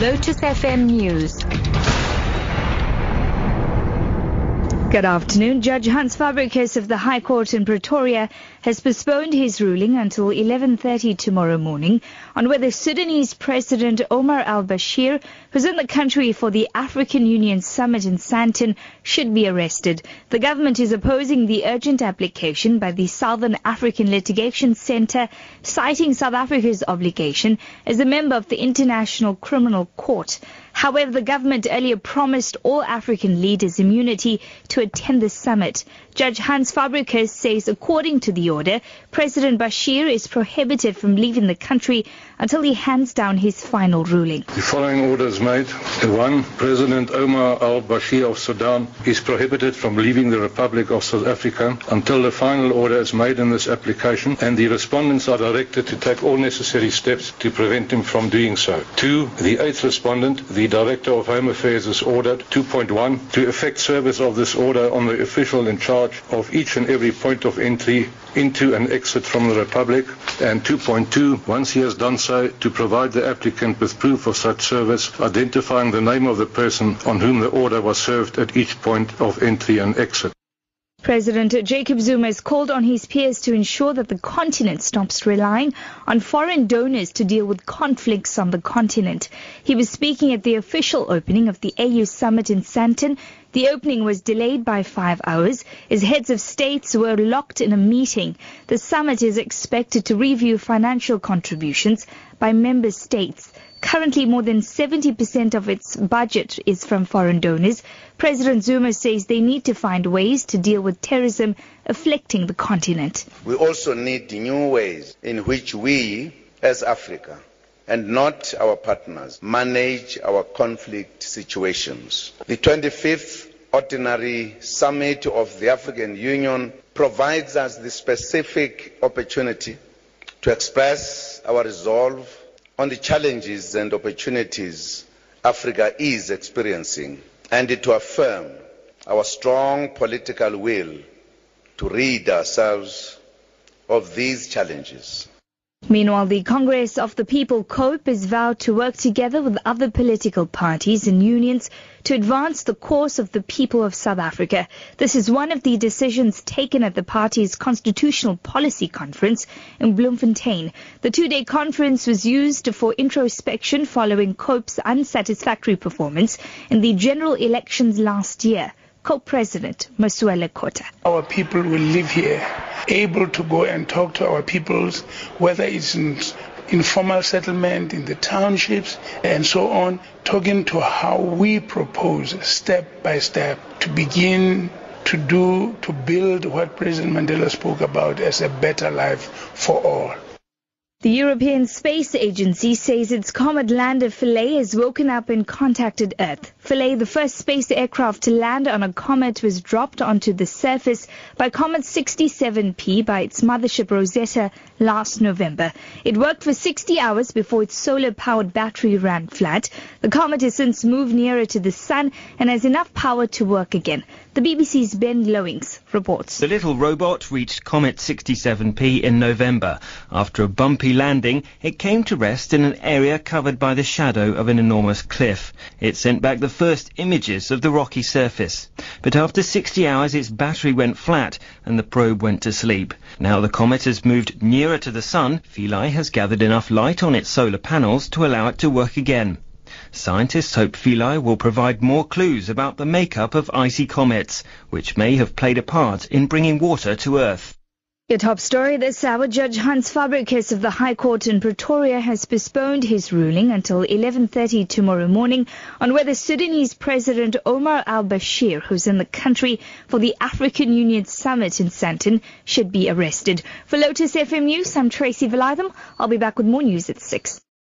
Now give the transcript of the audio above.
Lotus FM News. Good afternoon. Judge Hans Fabricius of the High Court in Pretoria has postponed his ruling until 11.30 tomorrow morning on whether Sudanese President Omar al-Bashir, who's in the country for the African Union Summit in Sandton, should be arrested. The government is opposing the urgent application by the Southern African Litigation Centre, citing South Africa's obligation as a member of the International Criminal Court. However, the government earlier promised all African leaders immunity to attend the summit. Judge Hans Fabricius says according to the order, President Bashir is prohibited from leaving the country until he hands down his final ruling. The following orders made. One, President Omar al-Bashir of Sudan is prohibited from leaving the Republic of South Africa until the final order is made in this application and the respondents are directed to take all necessary steps to prevent him from doing so. Two, the eighth respondent, the Director of Home Affairs is ordered 2.1 to effect service of this order on the official in charge of each and every point of entry into and exit from the Republic and 2.2 once he has done so to provide the applicant with proof of such service identifying the name of the person on whom the order was served at each point of entry and exit. President Jacob Zuma has called on his peers to ensure that the continent stops relying on foreign donors to deal with conflicts on the continent. He was speaking at the official opening of the AU summit in Sandton. The opening was delayed by five hours as heads of states were locked in a meeting. The summit is expected to review financial contributions by member states. Currently, more than 70% of its budget is from foreign donors. President Zuma says they need to find ways to deal with terrorism afflicting the continent. We also need new ways in which we, as Africa, and not our partners, manage our conflict situations. The 25th Ordinary Summit of the African Union provides us the specific opportunity to express our resolve on the challenges and opportunities Africa is experiencing and to affirm our strong political will to rid ourselves of these challenges. Meanwhile, the Congress of the People, COPE, is vowed to work together with other political parties and unions to advance the cause of the people of South Africa. This is one of the decisions taken at the party's Constitutional Policy Conference in Bloemfontein. The two-day conference was used for introspection following COPE's unsatisfactory performance in the general elections last year. Co-President Mosiuoa Lekota. Our people will live here, able to go and talk to our peoples, whether it's in informal settlement in the townships and so on, talking to how we propose step by step to begin to do, to build what President Mandela spoke about as a better life for all. The European Space Agency says its comet lander Philae has woken up and contacted Earth. Philae, the first space aircraft to land on a comet, was dropped onto the surface by Comet 67P by its mothership Rosetta last November. It worked for 60 hours before its solar-powered battery ran flat. The comet has since moved nearer to the sun and has enough power to work again. The BBC's Ben Lowings reports. The little robot reached Comet 67P in November. After a bumpy landing, it came to rest in an area covered by the shadow of an enormous cliff. It sent back the first images of the rocky surface. But after 60 hours, its battery went flat and the probe went to sleep. Now the comet has moved nearer to the sun, Philae has gathered enough light on its solar panels to allow it to work again. Scientists hope Philae will provide more clues about the makeup of icy comets, which may have played a part in bringing water to Earth. Your top story this hour, Judge Hans Fabricius of the High Court in Pretoria has postponed his ruling until 11.30 tomorrow morning on whether Sudanese President Omar al-Bashir, who's in the country for the African Union Summit in Sandton, should be arrested. For Lotus FM News, I'm Tracy Valaydham. I'll be back with more news at 6.